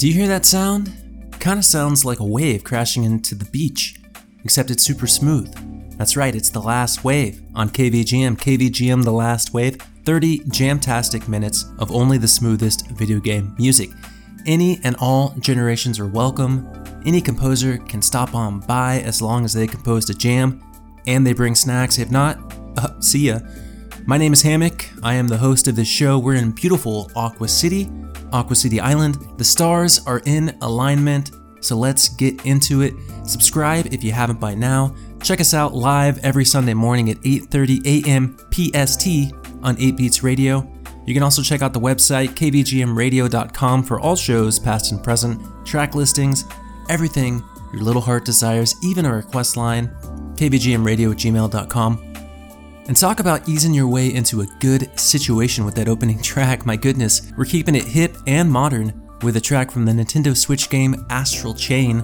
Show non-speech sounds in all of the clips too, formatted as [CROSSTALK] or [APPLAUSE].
Do you hear that sound? Kinda sounds like a wave crashing into the beach, except it's super smooth. That's right, it's The Last Wave on KVGM. KVGM The Last Wave, 30 jamtastic minutes of only the smoothest video game music. Any and all generations are welcome. Any composer can stop on by as long as they composed a jam and they bring snacks. If not, uh, see ya. My name is Hammock. I am the host of this show. We're in beautiful Aqua City, Aqua City Island. The stars are in alignment, so let's get into it. Subscribe if you haven't by now. Check us out live every Sunday morning at 8:30 a.m. PST on 8 Beats Radio. You can also check out the website kvgmradio.com for all shows past and present, track listings, everything your little heart desires, even a request line, kvgmradio at gmail.com. And talk about easing your way into a good situation with that opening [LAUGHS] track. My goodness, we're keeping it hip and modern with a track from the Nintendo Switch game Astral Chain.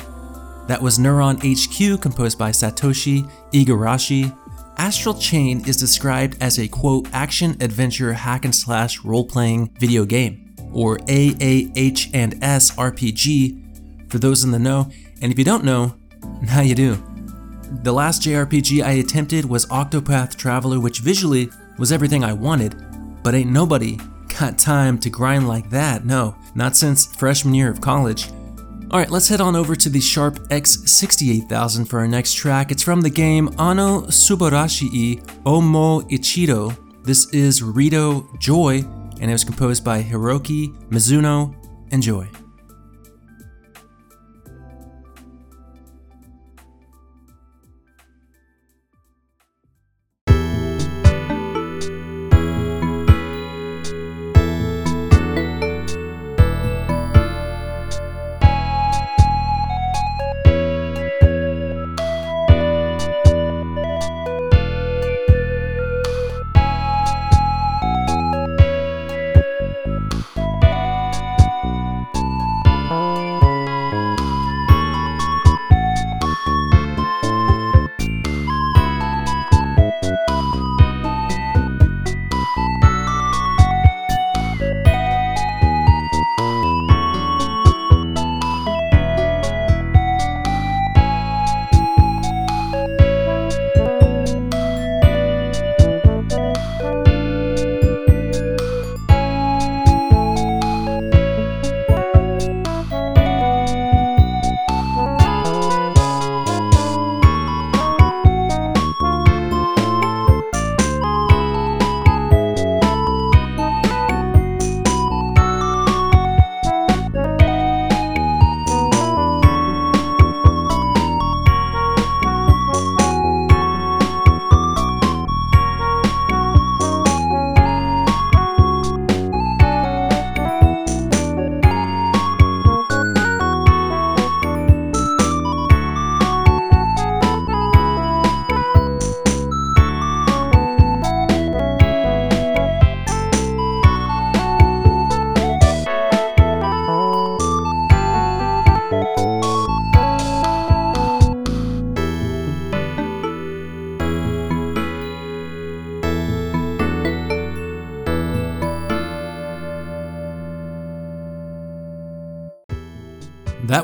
That was Neuron HQ, composed by Satoshi Igarashi. Astral Chain is described as a quote action adventure hack and slash role playing video game, or AAH and S RPG for those in the know. And if you don't know, [LAUGHS] now you do. The last JRPG I attempted was Octopath Traveler, which visually was everything I wanted, but ain't nobody got time to grind like that, no, not since freshman year of college. Alright, let's head on over to the Sharp X68000 for our next track. It's from the game Ano Subarashi Omo Ichido. This is Rito Joy, and it was composed by Hiroki Mizuno. Enjoy.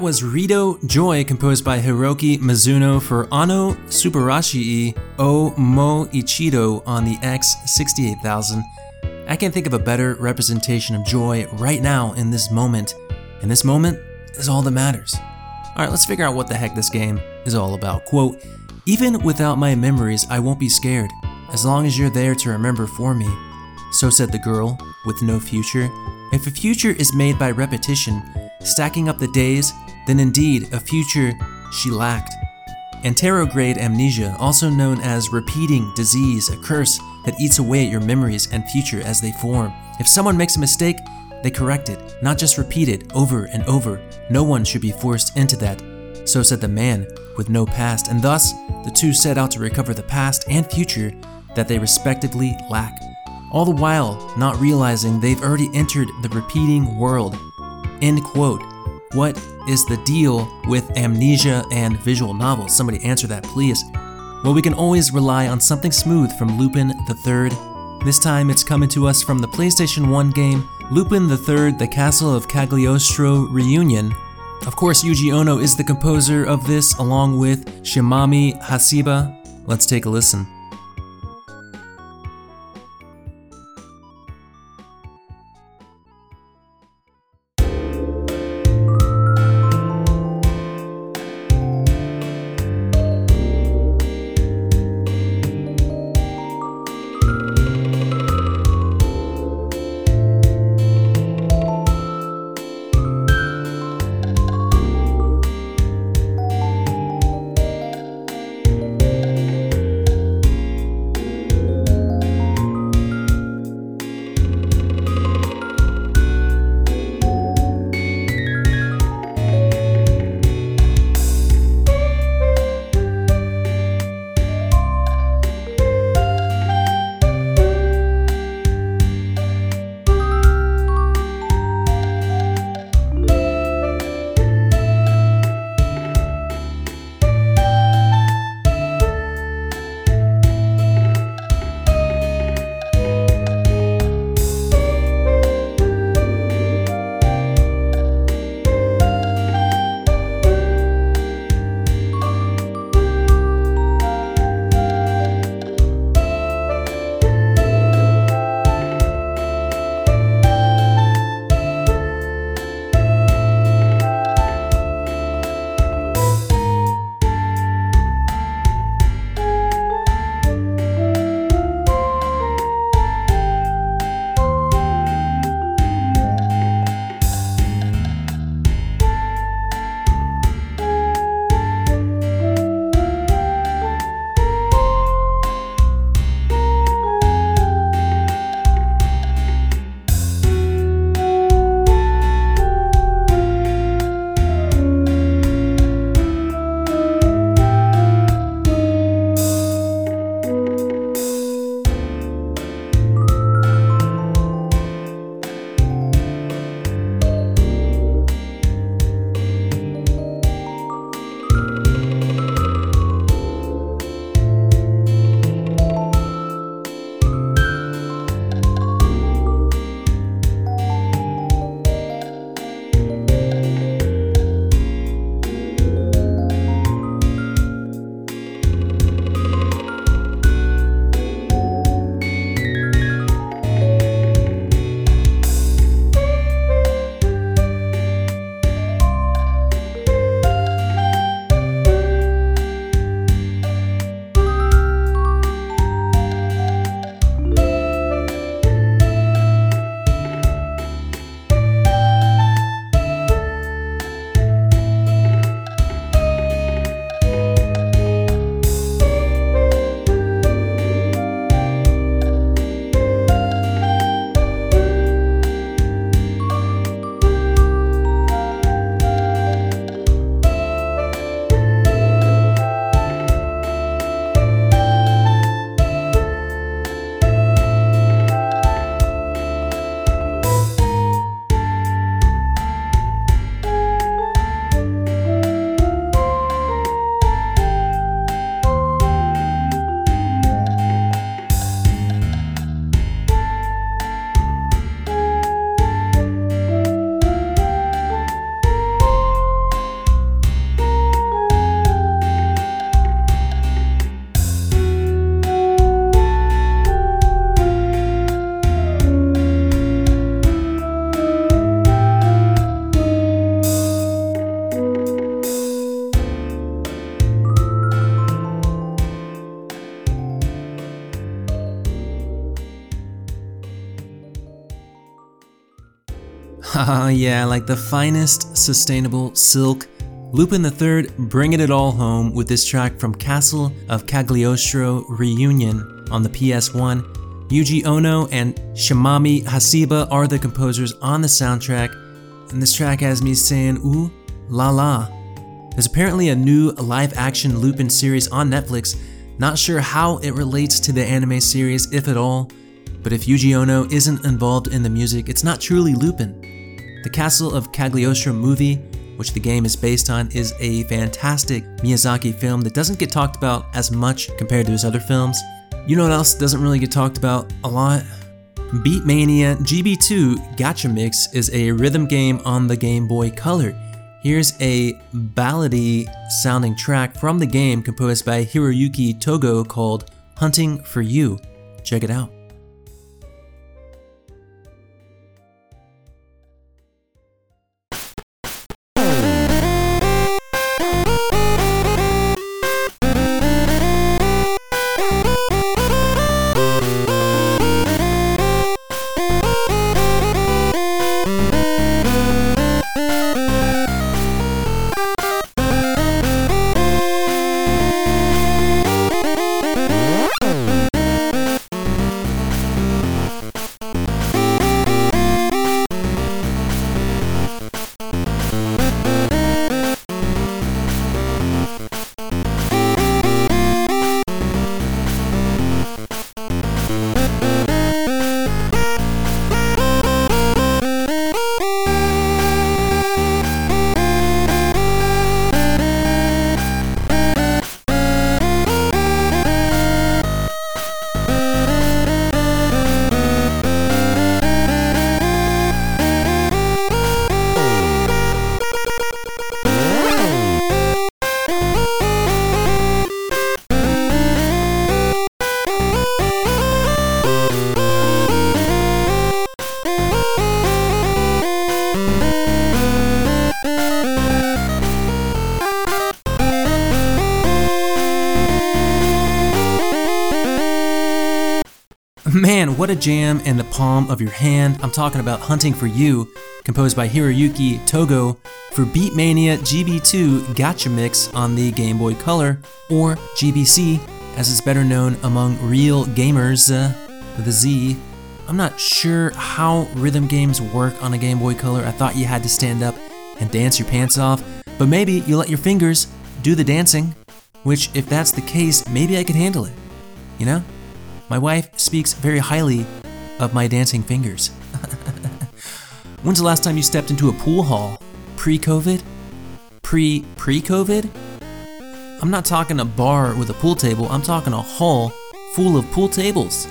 Was Rito Joy, composed by Hiroki Mizuno for Ano Subarashi O Mo Ichido on the X68000. I can't think of a better representation of joy right now in this moment, and this moment is all that matters. Alright, let's figure out what the heck this game is all about. Quote, Even without my memories, I won't be scared, as long as you're there to remember for me. So said the girl, with no future. If a future is made by repetition, stacking up the days, then indeed a future she lacked. Anterograde amnesia, also known as repeating disease, a curse that eats away at your memories and future as they form. If someone makes a mistake, they correct it, not just repeat it over and over. No one should be forced into that. So said the man with no past, and thus the two set out to recover the past and future that they respectively lack. All the while not realizing they've already entered the repeating world. End quote. What is the deal with amnesia and visual novels? Somebody answer that, please. Well, we can always rely on something smooth from Lupin Third. This time it's coming to us from the PlayStation 1 game Lupin III, The Castle of Cagliostro Reunion. Of course, Yuji Ono is the composer of this along with Shimami Hasiba. Let's take a listen. Yeah, like the finest sustainable silk. Lupin III bringing it all home with this track from Castle of Cagliostro Reunion on the PS1. Yuji Ono and Shimami Hasiba are the composers on the soundtrack, and this track has me saying ooh la la. There's apparently a new live action Lupin series on Netflix. Not sure how it relates to the anime series, if at all, but if Yuji Ono isn't involved in the music, it's not truly Lupin. The Castle of Cagliostro movie, which the game is based on, is a fantastic Miyazaki film that doesn't get talked about as much compared to his other films. You know what else doesn't really get talked about a lot? Beatmania GB2 Gotcha Mix is a rhythm game on the Game Boy Color. Here's a ballady sounding track from the game composed by Hiroyuki Togo called Hunting for You. Check it out. What a jam in the palm of your hand. I'm talking about Hunting for You, composed by Hiroyuki Togo for Beatmania GB2 Gotcha Mix on the Game Boy Color, or GBC, as it's better known among real gamers uh, with a Z. I'm not sure how rhythm games work on a Game Boy Color. I thought you had to stand up and dance your pants off, but maybe you let your fingers do the dancing, which, if that's the case, maybe I could handle it. You know? My wife speaks very highly of my dancing fingers. [LAUGHS] When's the last time you stepped into a pool hall? Pre COVID? Pre pre COVID? I'm not talking a bar with a pool table, I'm talking a hall full of pool tables.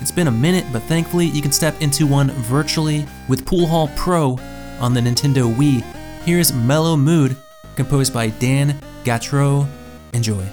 It's been a minute, but thankfully you can step into one virtually with Pool Hall Pro on the Nintendo Wii. Here's Mellow Mood, composed by Dan Galtreaux. Enjoy.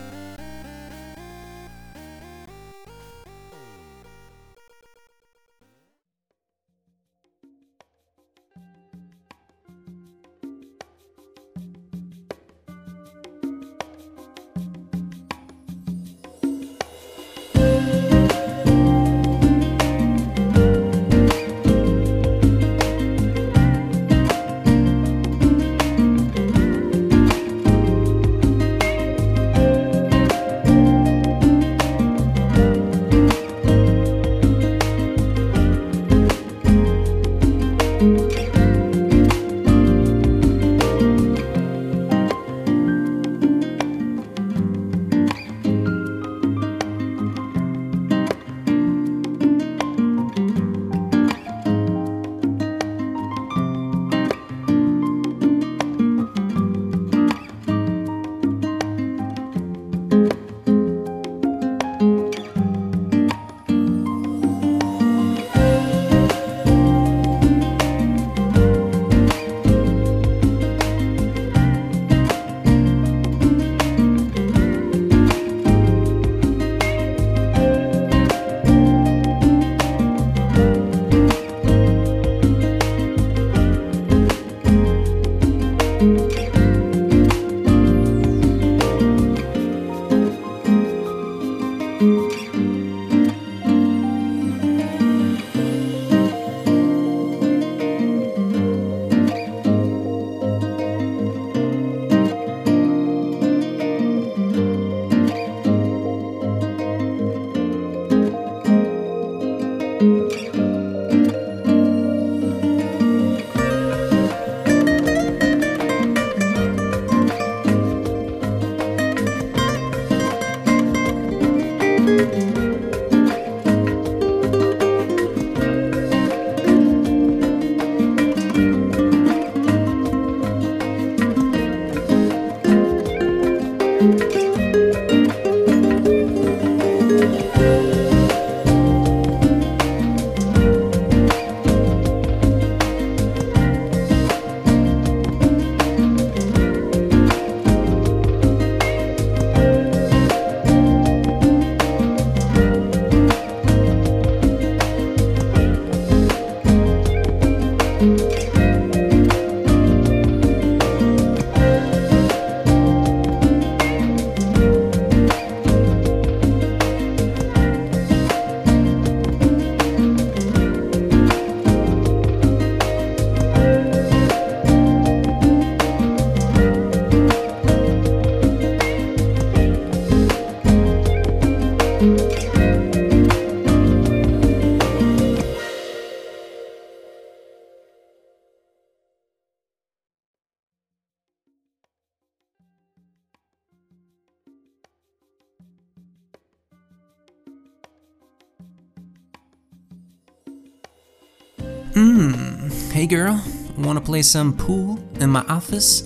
Hey girl, wanna play some pool in my office?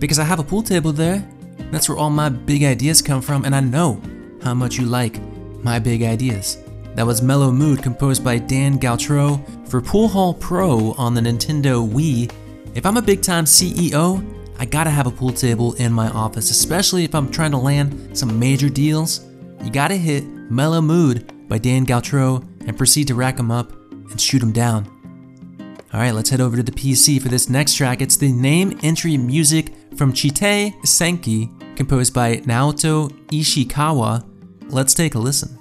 Because I have a pool table there. That's where all my big ideas come from, and I know how much you like my big ideas. That was Mellow Mood composed by Dan Galtreaux for Pool Hall Pro on the Nintendo Wii. If I'm a big time CEO, I gotta have a pool table in my office, especially if I'm trying to land some major deals. You gotta hit Mellow Mood by Dan Galtreaux and proceed to rack them up and shoot them down. Alright, let's head over to the PC for this next track. It's the name entry music from Chite Senki, composed by Naoto Ishikawa. Let's take a listen.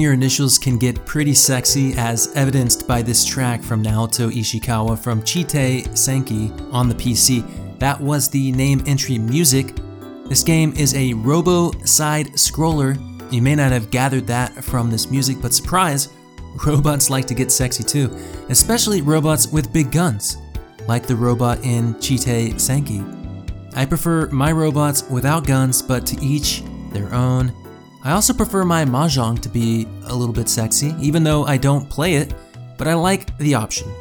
Your initials can get pretty sexy, as evidenced by this track from Naoto Ishikawa from Chite Senki on the PC. That was the name entry music. This game is a robo side scroller. You may not have gathered that from this music, but surprise, [LAUGHS] robots like to get sexy too, especially robots with big guns, like the robot in Chite Senki. I prefer my robots without guns, but to each their own. I also prefer my Mahjong to be a little bit sexy, even though I don't play it, but I like the option.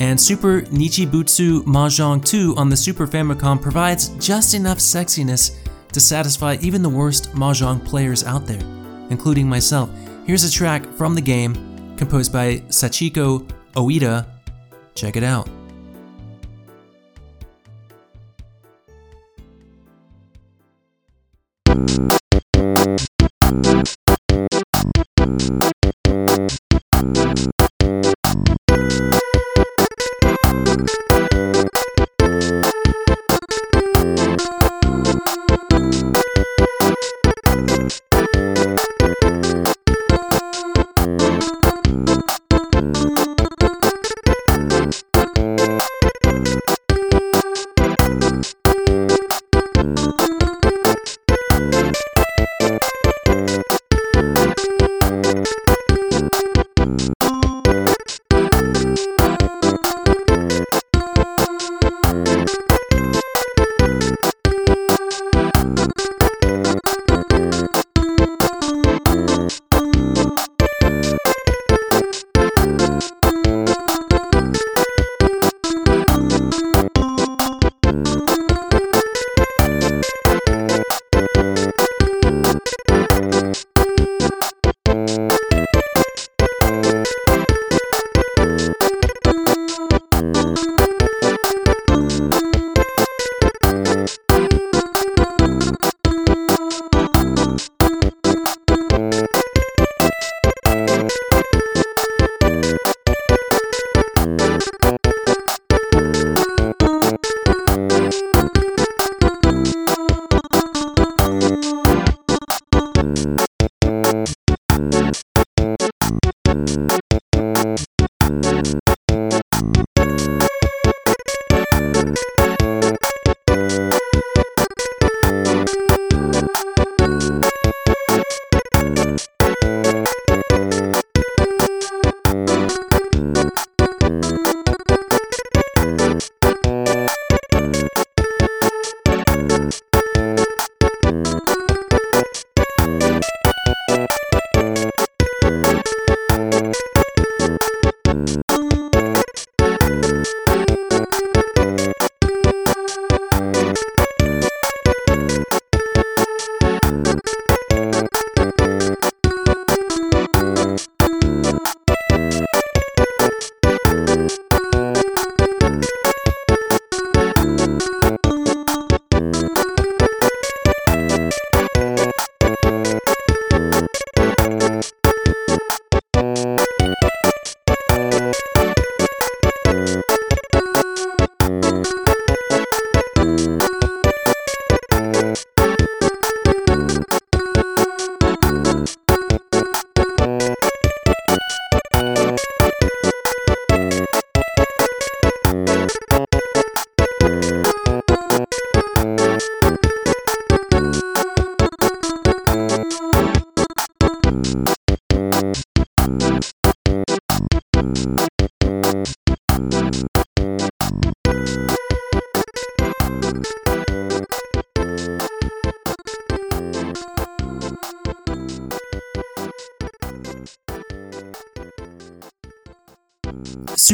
And Super Nichibutsu Mahjong 2 on the Super Famicom provides just enough sexiness to satisfy even the worst Mahjong players out there, including myself. Here's a track from the game composed by Sachiko Oida. Check it out.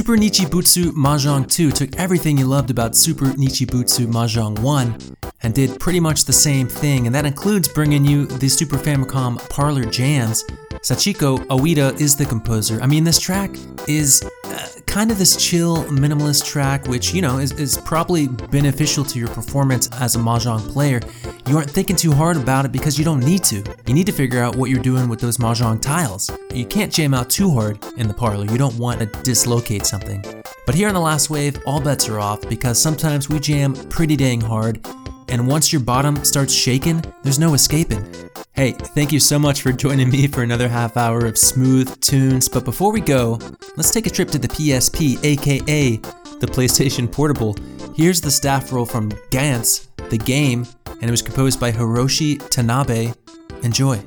Super Nichibutsu Mahjong 2 took everything you loved about Super Nichibutsu Mahjong 1 and did pretty much the same thing, and that includes bringing you the Super Famicom Parlor Jams. Sachiko Aouda is the composer. I mean, this track is uh, kind of this chill, minimalist track, which, you know, is, is probably beneficial to your performance as a Mahjong player. You aren't thinking too hard about it because you don't need to. You need to figure out what you're doing with those Mahjong tiles. You can't jam out too hard in the parlor, you don't want to dislocate something. But here on the last wave, all bets are off because sometimes we jam pretty dang hard, and once your bottom starts shaking, there's no escaping. Hey, thank you so much for joining me for another half hour of smooth tunes. But before we go, let's take a trip to the PSP, aka the PlayStation Portable. Here's the staff roll from Gantz, the game, and it was composed by Hiroshi Tanabe. Enjoy.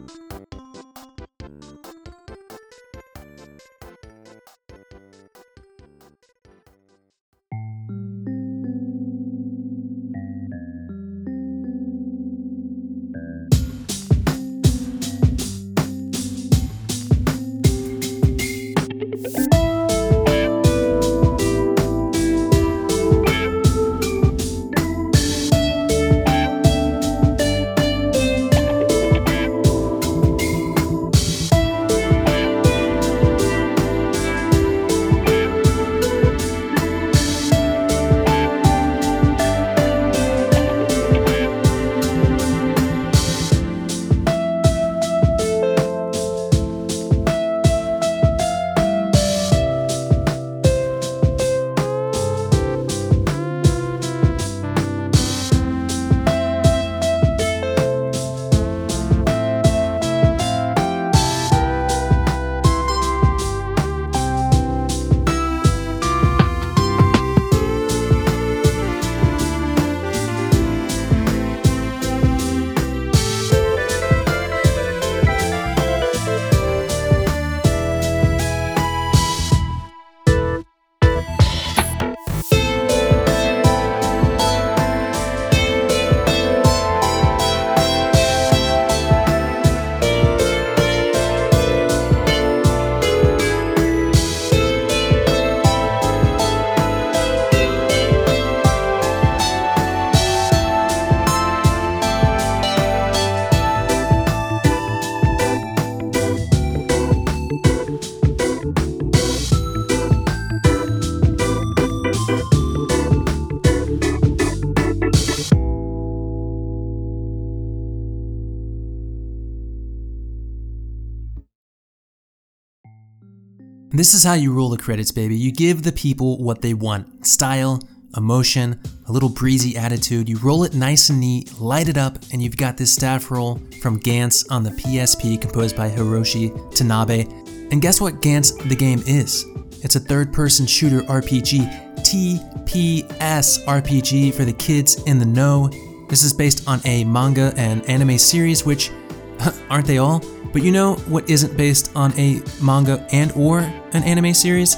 This is how you roll the credits, baby. You give the people what they want style, emotion, a little breezy attitude. You roll it nice and neat, light it up, and you've got this staff roll from Gantz on the PSP composed by Hiroshi Tanabe. And guess what Gantz the game is? It's a third person shooter RPG, TPS RPG for the kids in the know. This is based on a manga and anime series, which [LAUGHS] aren't they all? But you know what isn't based on a manga and or an anime series?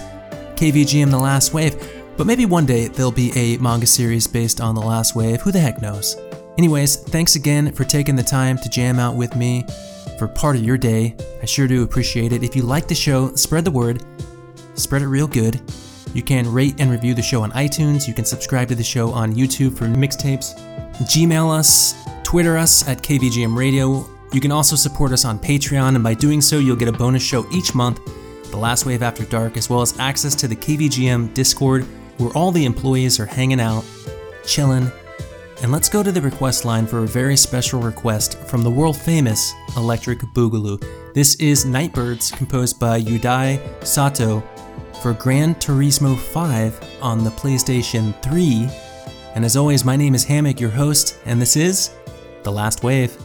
KVGM The Last Wave. But maybe one day there'll be a manga series based on The Last Wave, who the heck knows? Anyways, thanks again for taking the time to jam out with me for part of your day. I sure do appreciate it. If you like the show, spread the word, spread it real good. You can rate and review the show on iTunes. You can subscribe to the show on YouTube for mixtapes. Gmail us, Twitter us at KVGM Radio. You can also support us on Patreon, and by doing so, you'll get a bonus show each month, The Last Wave After Dark, as well as access to the KVGM Discord, where all the employees are hanging out, chilling. And let's go to the request line for a very special request from the world famous Electric Boogaloo. This is Nightbirds, composed by Yudai Sato for Gran Turismo 5 on the PlayStation 3. And as always, my name is Hammock, your host, and this is The Last Wave.